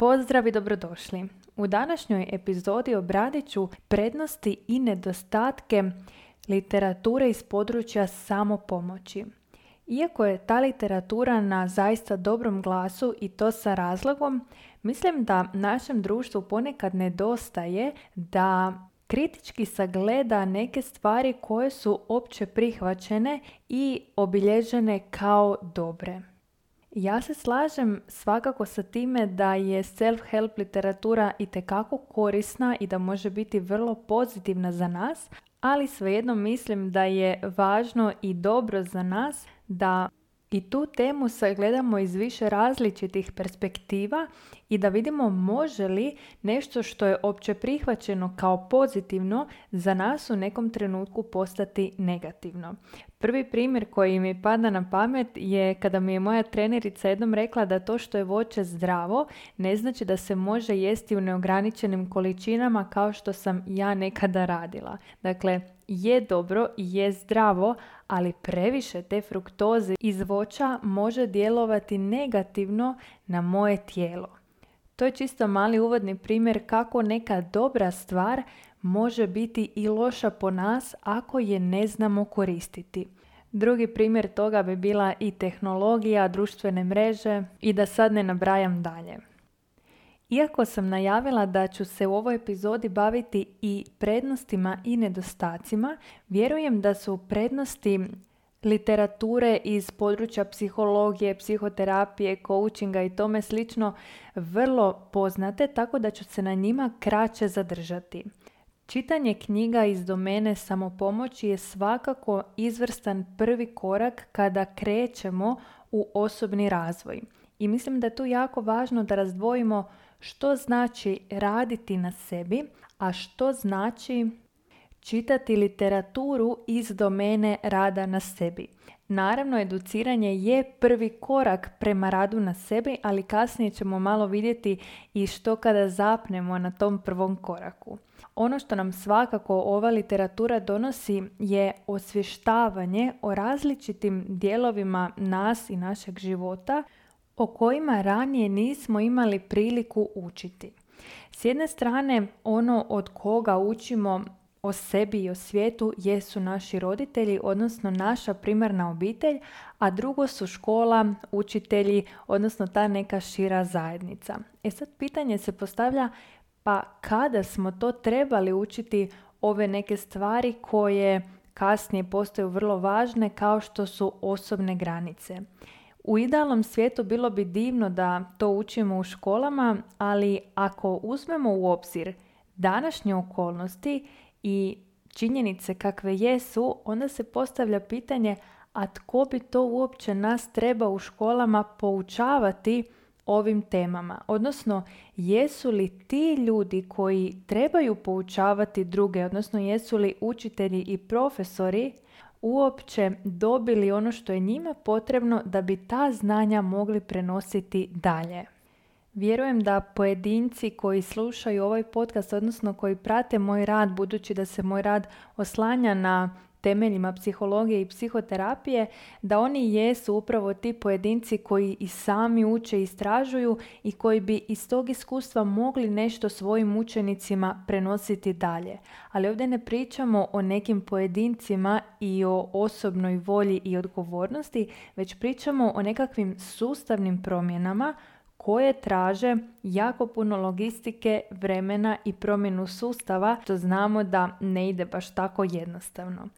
Pozdrav i dobrodošli. U današnjoj epizodi obradit ću prednosti i nedostatke literature iz područja samopomoći. Iako je ta literatura na zaista dobrom glasu i to sa razlogom, mislim da našem društvu ponekad nedostaje da kritički sagleda neke stvari koje su opće prihvaćene i obilježene kao dobre. Ja se slažem svakako sa time da je self-help literatura i tekako korisna i da može biti vrlo pozitivna za nas, ali svejedno mislim da je važno i dobro za nas da i tu temu sagledamo iz više različitih perspektiva i da vidimo može li nešto što je opće prihvaćeno kao pozitivno za nas u nekom trenutku postati negativno. Prvi primjer koji mi pada na pamet je kada mi je moja trenerica jednom rekla da to što je voće zdravo ne znači da se može jesti u neograničenim količinama kao što sam ja nekada radila. Dakle, je dobro i je zdravo, ali previše te fruktoze iz voća može djelovati negativno na moje tijelo. To je čisto mali uvodni primjer kako neka dobra stvar može biti i loša po nas ako je ne znamo koristiti. Drugi primjer toga bi bila i tehnologija, društvene mreže i da sad ne nabrajam dalje. Iako sam najavila da ću se u ovoj epizodi baviti i prednostima i nedostacima, vjerujem da su prednosti literature iz područja psihologije, psihoterapije, coachinga i tome slično vrlo poznate, tako da ću se na njima kraće zadržati. Čitanje knjiga iz domene samopomoći je svakako izvrstan prvi korak kada krećemo u osobni razvoj. I mislim da je tu jako važno da razdvojimo što znači raditi na sebi, a što znači čitati literaturu iz domene rada na sebi. Naravno, educiranje je prvi korak prema radu na sebi, ali kasnije ćemo malo vidjeti i što kada zapnemo na tom prvom koraku. Ono što nam svakako ova literatura donosi je osvještavanje o različitim dijelovima nas i našeg života o kojima ranije nismo imali priliku učiti. S jedne strane, ono od koga učimo o sebi i o svijetu jesu naši roditelji, odnosno naša primarna obitelj, a drugo su škola, učitelji, odnosno ta neka šira zajednica. E sad pitanje se postavlja pa kada smo to trebali učiti ove neke stvari koje kasnije postaju vrlo važne kao što su osobne granice. U idealnom svijetu bilo bi divno da to učimo u školama, ali ako uzmemo u obzir današnje okolnosti i činjenice kakve jesu, onda se postavlja pitanje a tko bi to uopće nas treba u školama poučavati ovim temama? Odnosno, jesu li ti ljudi koji trebaju poučavati druge, odnosno jesu li učitelji i profesori uopće dobili ono što je njima potrebno da bi ta znanja mogli prenositi dalje. Vjerujem da pojedinci koji slušaju ovaj podcast, odnosno koji prate moj rad, budući da se moj rad oslanja na temeljima psihologije i psihoterapije, da oni jesu upravo ti pojedinci koji i sami uče i istražuju i koji bi iz tog iskustva mogli nešto svojim učenicima prenositi dalje. Ali ovdje ne pričamo o nekim pojedincima i o osobnoj volji i odgovornosti, već pričamo o nekakvim sustavnim promjenama koje traže jako puno logistike, vremena i promjenu sustava, što znamo da ne ide baš tako jednostavno.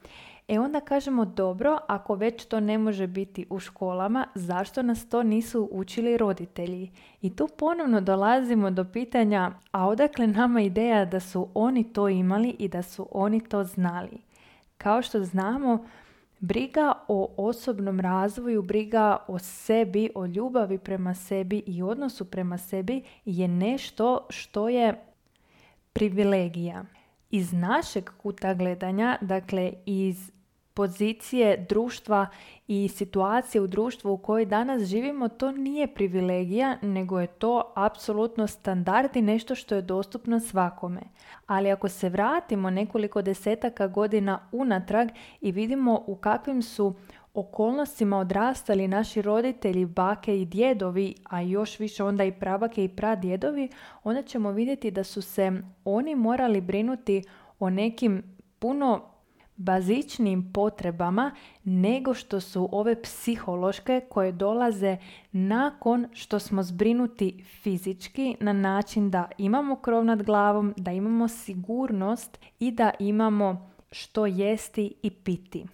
E onda kažemo dobro, ako već to ne može biti u školama, zašto nas to nisu učili roditelji? I tu ponovno dolazimo do pitanja, a odakle nama ideja da su oni to imali i da su oni to znali? Kao što znamo, Briga o osobnom razvoju, briga o sebi, o ljubavi prema sebi i odnosu prema sebi je nešto što je privilegija. Iz našeg kuta gledanja, dakle iz pozicije društva i situacije u društvu u kojoj danas živimo, to nije privilegija, nego je to apsolutno standard i nešto što je dostupno svakome. Ali ako se vratimo nekoliko desetaka godina unatrag i vidimo u kakvim su okolnostima odrastali naši roditelji, bake i djedovi, a još više onda i prabake i pradjedovi, onda ćemo vidjeti da su se oni morali brinuti o nekim puno bazičnim potrebama nego što su ove psihološke koje dolaze nakon što smo zbrinuti fizički na način da imamo krov nad glavom, da imamo sigurnost i da imamo što jesti i piti.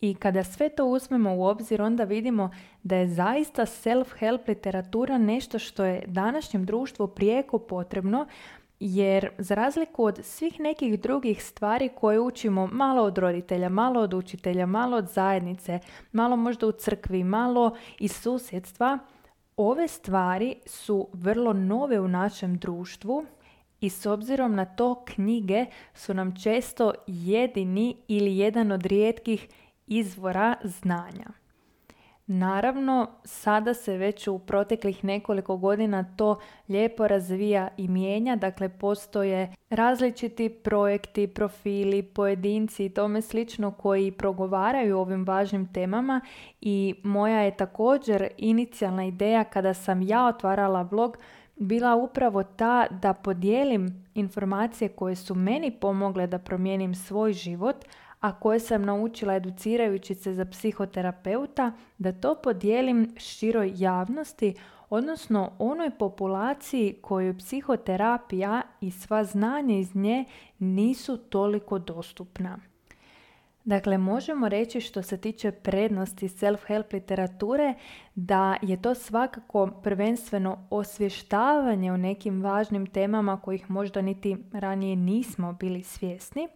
I kada sve to uzmemo u obzir, onda vidimo da je zaista self-help literatura nešto što je današnjem društvu prijeko potrebno, jer za razliku od svih nekih drugih stvari koje učimo malo od roditelja, malo od učitelja, malo od zajednice, malo možda u crkvi, malo iz susjedstva, ove stvari su vrlo nove u našem društvu i s obzirom na to knjige su nam često jedini ili jedan od rijetkih izvora znanja. Naravno, sada se već u proteklih nekoliko godina to lijepo razvija i mijenja, dakle postoje različiti projekti, profili, pojedinci i tome slično koji progovaraju o ovim važnim temama i moja je također inicijalna ideja kada sam ja otvarala blog bila upravo ta da podijelim informacije koje su meni pomogle da promijenim svoj život, a koje sam naučila educirajući se za psihoterapeuta, da to podijelim široj javnosti, odnosno onoj populaciji kojoj psihoterapija i sva znanja iz nje nisu toliko dostupna. Dakle, možemo reći što se tiče prednosti self-help literature da je to svakako prvenstveno osvještavanje o nekim važnim temama kojih možda niti ranije nismo bili svjesni,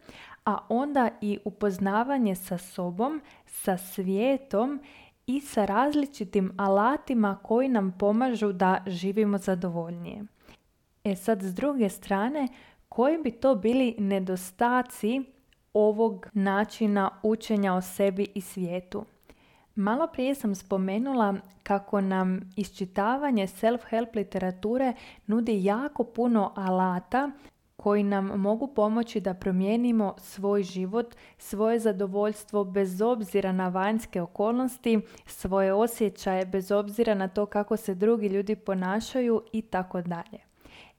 a onda i upoznavanje sa sobom, sa svijetom i sa različitim alatima koji nam pomažu da živimo zadovoljnije. E sad, s druge strane, koji bi to bili nedostaci ovog načina učenja o sebi i svijetu? Malo prije sam spomenula kako nam iščitavanje self-help literature nudi jako puno alata koji nam mogu pomoći da promijenimo svoj život, svoje zadovoljstvo bez obzira na vanjske okolnosti, svoje osjećaje bez obzira na to kako se drugi ljudi ponašaju i tako dalje.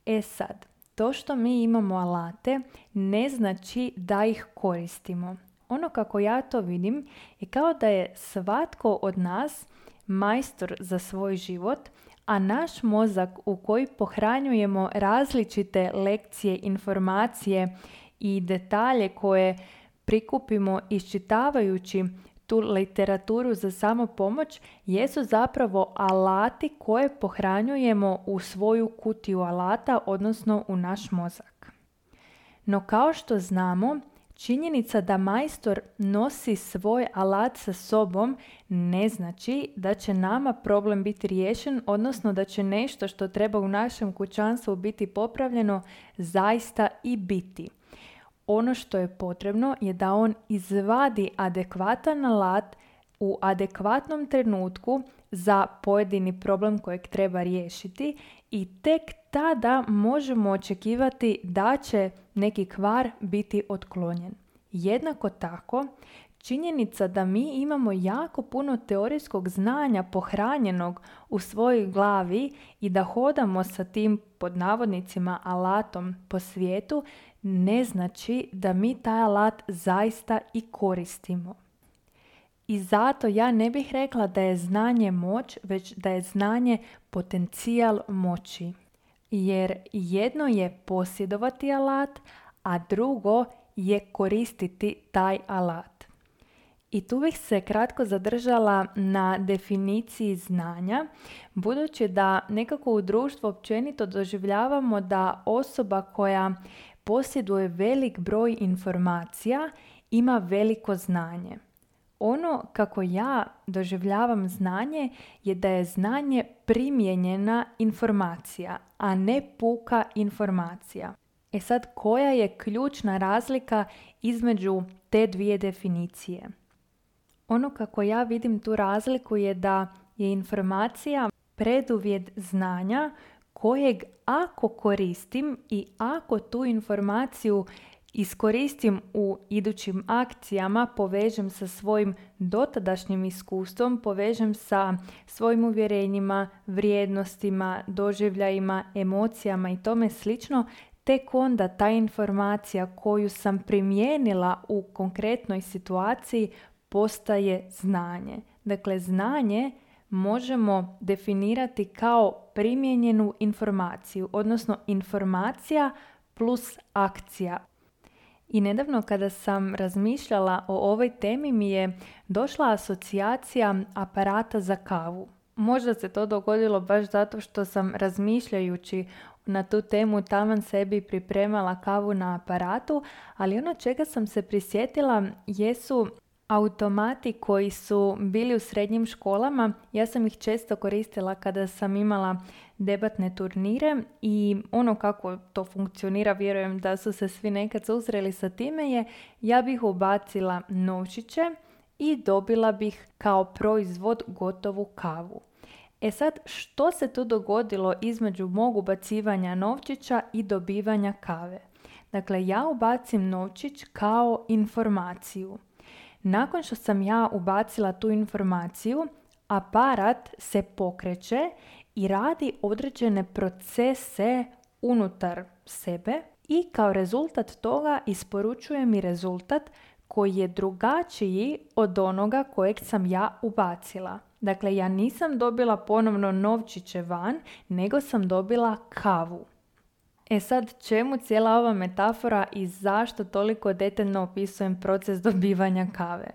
E sad, to što mi imamo alate ne znači da ih koristimo. Ono kako ja to vidim je kao da je svatko od nas majstor za svoj život, a naš mozak u koji pohranjujemo različite lekcije, informacije i detalje koje prikupimo iščitavajući tu literaturu za samopomoć jesu zapravo alati koje pohranjujemo u svoju kutiju alata, odnosno u naš mozak. No kao što znamo, Činjenica da majstor nosi svoj alat sa sobom ne znači da će nama problem biti riješen, odnosno da će nešto što treba u našem kućanstvu biti popravljeno zaista i biti. Ono što je potrebno je da on izvadi adekvatan alat u adekvatnom trenutku za pojedini problem kojeg treba riješiti i tek tada možemo očekivati da će neki kvar biti otklonjen. Jednako tako, činjenica da mi imamo jako puno teorijskog znanja pohranjenog u svojoj glavi i da hodamo sa tim pod navodnicima alatom po svijetu ne znači da mi taj alat zaista i koristimo. I zato ja ne bih rekla da je znanje moć, već da je znanje potencijal moći. Jer jedno je posjedovati alat, a drugo je koristiti taj alat. I tu bih se kratko zadržala na definiciji znanja, budući da nekako u društvu općenito doživljavamo da osoba koja posjeduje velik broj informacija ima veliko znanje. Ono kako ja doživljavam znanje je da je znanje primjenjena informacija, a ne puka informacija. E sad, koja je ključna razlika između te dvije definicije? Ono kako ja vidim tu razliku je da je informacija preduvjet znanja kojeg ako koristim i ako tu informaciju iskoristim u idućim akcijama, povežem sa svojim dotadašnjim iskustvom, povežem sa svojim uvjerenjima, vrijednostima, doživljajima, emocijama i tome slično, tek onda ta informacija koju sam primijenila u konkretnoj situaciji postaje znanje. Dakle, znanje možemo definirati kao primijenjenu informaciju, odnosno informacija plus akcija. I nedavno kada sam razmišljala o ovoj temi mi je došla asocijacija aparata za kavu. Možda se to dogodilo baš zato što sam razmišljajući na tu temu taman sebi pripremala kavu na aparatu, ali ono čega sam se prisjetila jesu automati koji su bili u srednjim školama. Ja sam ih često koristila kada sam imala debatne turnire i ono kako to funkcionira, vjerujem da su se svi nekad susreli sa time je ja bih ubacila novčiće i dobila bih kao proizvod gotovu kavu. E sad, što se tu dogodilo između mog ubacivanja novčića i dobivanja kave? Dakle, ja ubacim novčić kao informaciju. Nakon što sam ja ubacila tu informaciju, aparat se pokreće i radi određene procese unutar sebe i kao rezultat toga isporučuje mi rezultat koji je drugačiji od onoga kojeg sam ja ubacila. Dakle, ja nisam dobila ponovno novčiće van, nego sam dobila kavu. E sad, čemu cijela ova metafora i zašto toliko detaljno opisujem proces dobivanja kave?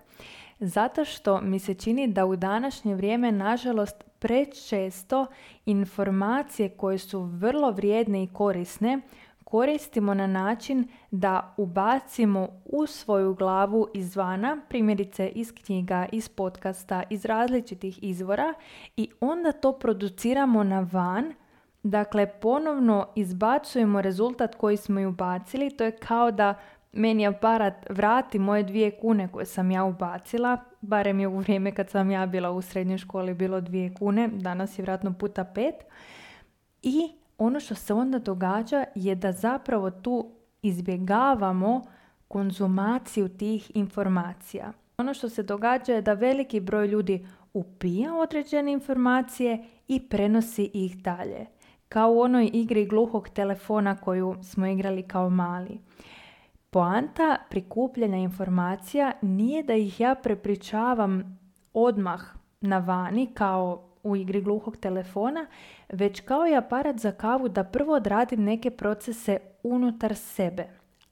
Zato što mi se čini da u današnje vrijeme, nažalost, prečesto informacije koje su vrlo vrijedne i korisne koristimo na način da ubacimo u svoju glavu izvana, primjerice iz knjiga, iz podcasta, iz različitih izvora i onda to produciramo na van Dakle, ponovno izbacujemo rezultat koji smo i ubacili. To je kao da meni aparat vrati moje dvije kune koje sam ja ubacila. Barem je u vrijeme kad sam ja bila u srednjoj školi bilo dvije kune. Danas je vjerojatno puta pet. I ono što se onda događa je da zapravo tu izbjegavamo konzumaciju tih informacija. Ono što se događa je da veliki broj ljudi upija određene informacije i prenosi ih dalje kao u onoj igri gluhog telefona koju smo igrali kao mali. Poanta prikupljanja informacija nije da ih ja prepričavam odmah na vani kao u igri gluhog telefona, već kao i aparat za kavu da prvo odradim neke procese unutar sebe.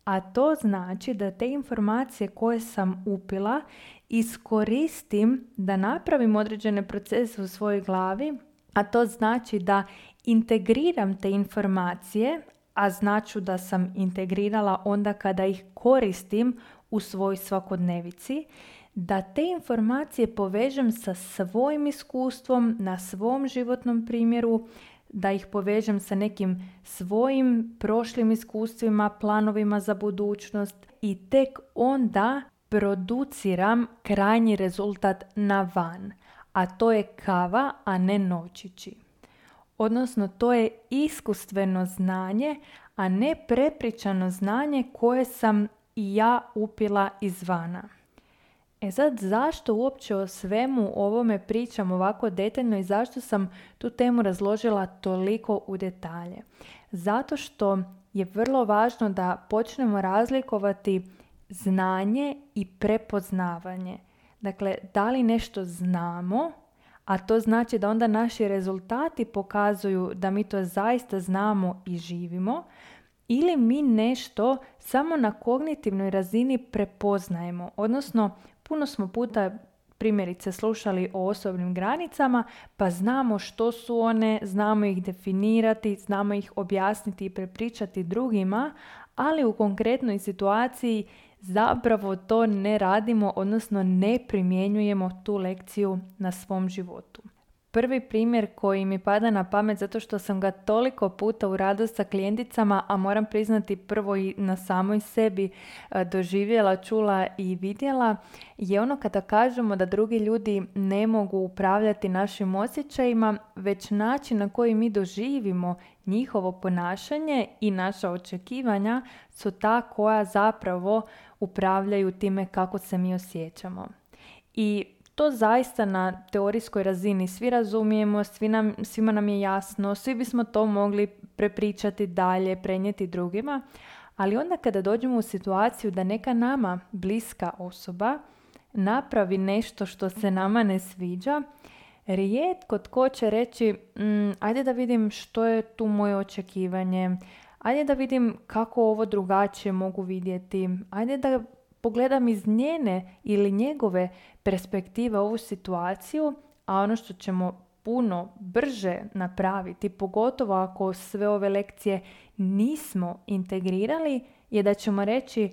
A to znači da te informacije koje sam upila iskoristim da napravim određene procese u svojoj glavi, a to znači da integriram te informacije, a značu da sam integrirala onda kada ih koristim u svoj svakodnevici, da te informacije povežem sa svojim iskustvom, na svom životnom primjeru, da ih povežem sa nekim svojim prošlim iskustvima, planovima za budućnost i tek onda produciram krajnji rezultat na van, a to je kava, a ne novčići odnosno to je iskustveno znanje, a ne prepričano znanje koje sam i ja upila izvana. E sad, zašto uopće o svemu ovome pričam ovako detaljno i zašto sam tu temu razložila toliko u detalje? Zato što je vrlo važno da počnemo razlikovati znanje i prepoznavanje. Dakle, da li nešto znamo a to znači da onda naši rezultati pokazuju da mi to zaista znamo i živimo ili mi nešto samo na kognitivnoj razini prepoznajemo. Odnosno, puno smo puta primjerice slušali o osobnim granicama, pa znamo što su one, znamo ih definirati, znamo ih objasniti i prepričati drugima, ali u konkretnoj situaciji zapravo to ne radimo, odnosno ne primjenjujemo tu lekciju na svom životu. Prvi primjer koji mi pada na pamet zato što sam ga toliko puta u radu sa klijenticama, a moram priznati prvo i na samoj sebi e, doživjela, čula i vidjela, je ono kada kažemo da drugi ljudi ne mogu upravljati našim osjećajima, već način na koji mi doživimo njihovo ponašanje i naša očekivanja su ta koja zapravo upravljaju time kako se mi osjećamo. I to zaista na teorijskoj razini svi razumijemo, svi nam, svima nam je jasno, svi bismo to mogli prepričati dalje, prenijeti drugima, ali onda kada dođemo u situaciju da neka nama bliska osoba napravi nešto što se nama ne sviđa, rijetko tko će reći mm, ajde da vidim što je tu moje očekivanje, ajde da vidim kako ovo drugačije mogu vidjeti, ajde da pogledam iz njene ili njegove perspektive ovu situaciju, a ono što ćemo puno brže napraviti, pogotovo ako sve ove lekcije nismo integrirali, je da ćemo reći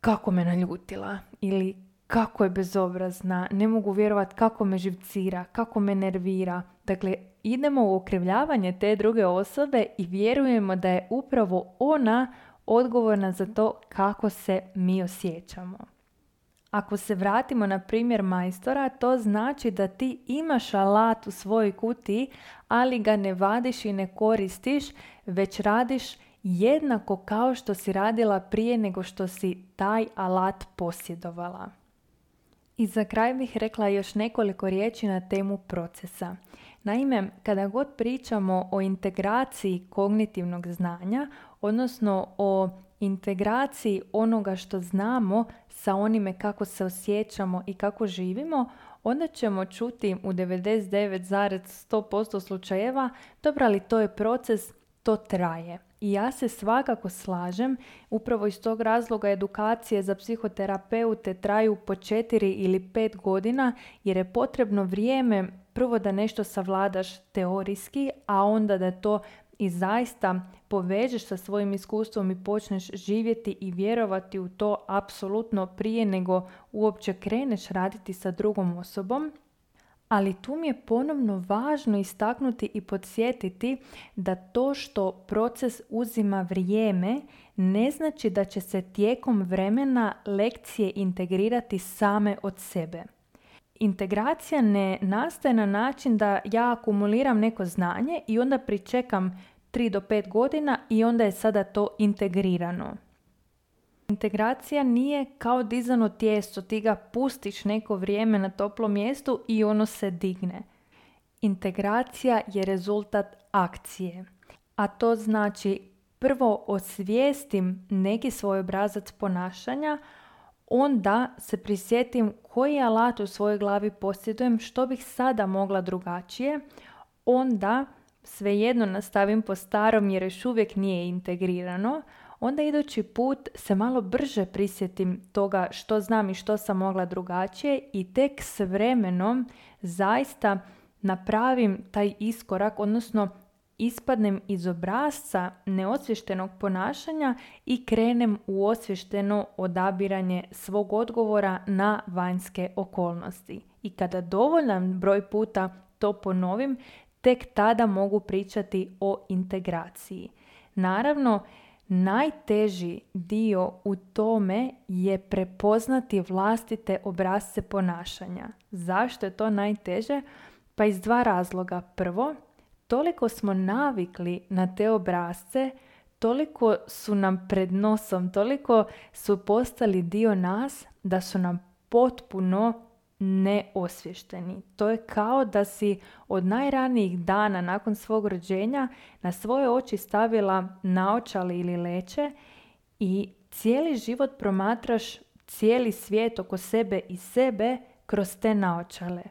kako me naljutila ili kako je bezobrazna, ne mogu vjerovati kako me živcira, kako me nervira. Dakle, idemo u okrivljavanje te druge osobe i vjerujemo da je upravo ona odgovorna za to kako se mi osjećamo. Ako se vratimo na primjer majstora, to znači da ti imaš alat u svojoj kutiji, ali ga ne vadiš i ne koristiš, već radiš jednako kao što si radila prije nego što si taj alat posjedovala. I za kraj bih rekla još nekoliko riječi na temu procesa. Naime, kada god pričamo o integraciji kognitivnog znanja, odnosno o integraciji onoga što znamo sa onime kako se osjećamo i kako živimo, onda ćemo čuti u 99,100% slučajeva, dobro, ali to je proces, to traje. I ja se svakako slažem, upravo iz tog razloga edukacije za psihoterapeute traju po 4 ili 5 godina jer je potrebno vrijeme prvo da nešto savladaš teorijski, a onda da to i zaista povežeš sa svojim iskustvom i počneš živjeti i vjerovati u to apsolutno prije nego uopće kreneš raditi sa drugom osobom. Ali tu mi je ponovno važno istaknuti i podsjetiti da to što proces uzima vrijeme ne znači da će se tijekom vremena lekcije integrirati same od sebe integracija ne nastaje na način da ja akumuliram neko znanje i onda pričekam 3 do 5 godina i onda je sada to integrirano. Integracija nije kao dizano tijesto, ti ga pustiš neko vrijeme na toplom mjestu i ono se digne. Integracija je rezultat akcije, a to znači prvo osvijestim neki svoj obrazac ponašanja, onda se prisjetim koji alat u svojoj glavi posjedujem, što bih sada mogla drugačije, onda svejedno nastavim po starom jer još uvijek nije integrirano, onda idući put se malo brže prisjetim toga što znam i što sam mogla drugačije i tek s vremenom zaista napravim taj iskorak, odnosno ispadnem iz obrazca neosvještenog ponašanja i krenem u osvješteno odabiranje svog odgovora na vanjske okolnosti. I kada dovoljan broj puta to ponovim, tek tada mogu pričati o integraciji. Naravno, najteži dio u tome je prepoznati vlastite obrazce ponašanja. Zašto je to najteže? Pa iz dva razloga. Prvo, toliko smo navikli na te obrazce, toliko su nam pred nosom, toliko su postali dio nas da su nam potpuno neosvješteni. To je kao da si od najranijih dana nakon svog rođenja na svoje oči stavila naočale ili leće i cijeli život promatraš cijeli svijet oko sebe i sebe kroz te naočale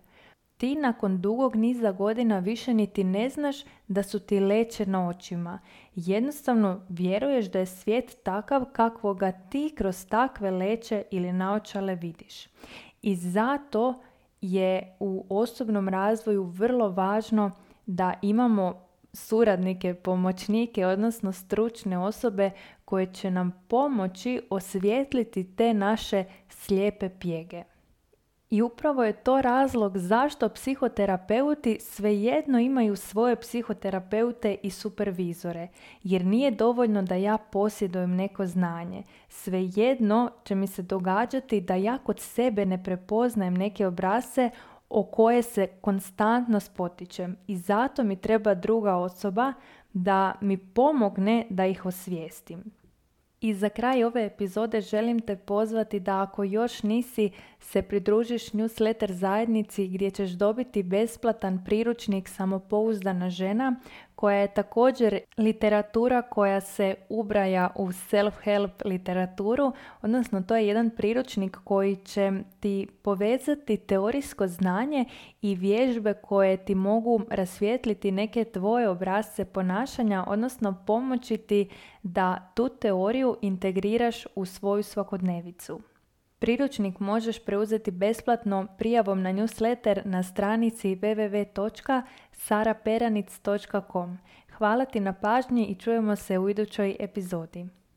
ti nakon dugog niza godina više niti ne znaš da su ti leće na očima. Jednostavno vjeruješ da je svijet takav kakvoga ti kroz takve leće ili naočale vidiš. I zato je u osobnom razvoju vrlo važno da imamo suradnike, pomoćnike, odnosno stručne osobe koje će nam pomoći osvijetliti te naše slijepe pjege. I upravo je to razlog zašto psihoterapeuti svejedno imaju svoje psihoterapeute i supervizore, jer nije dovoljno da ja posjedujem neko znanje. Svejedno će mi se događati da ja kod sebe ne prepoznajem neke obrase o koje se konstantno spotičem i zato mi treba druga osoba da mi pomogne da ih osvijestim. I za kraj ove epizode želim te pozvati da ako još nisi se pridružiš newsletter zajednici gdje ćeš dobiti besplatan priručnik samopouzdana žena koja je također literatura koja se ubraja u self-help literaturu, odnosno to je jedan priručnik koji će ti povezati teorijsko znanje i vježbe koje ti mogu rasvijetliti neke tvoje obrazce ponašanja, odnosno pomoći ti da tu teoriju integriraš u svoju svakodnevicu. Priručnik možeš preuzeti besplatno prijavom na newsletter na stranici www.saraperanic.com. Hvala ti na pažnji i čujemo se u idućoj epizodi.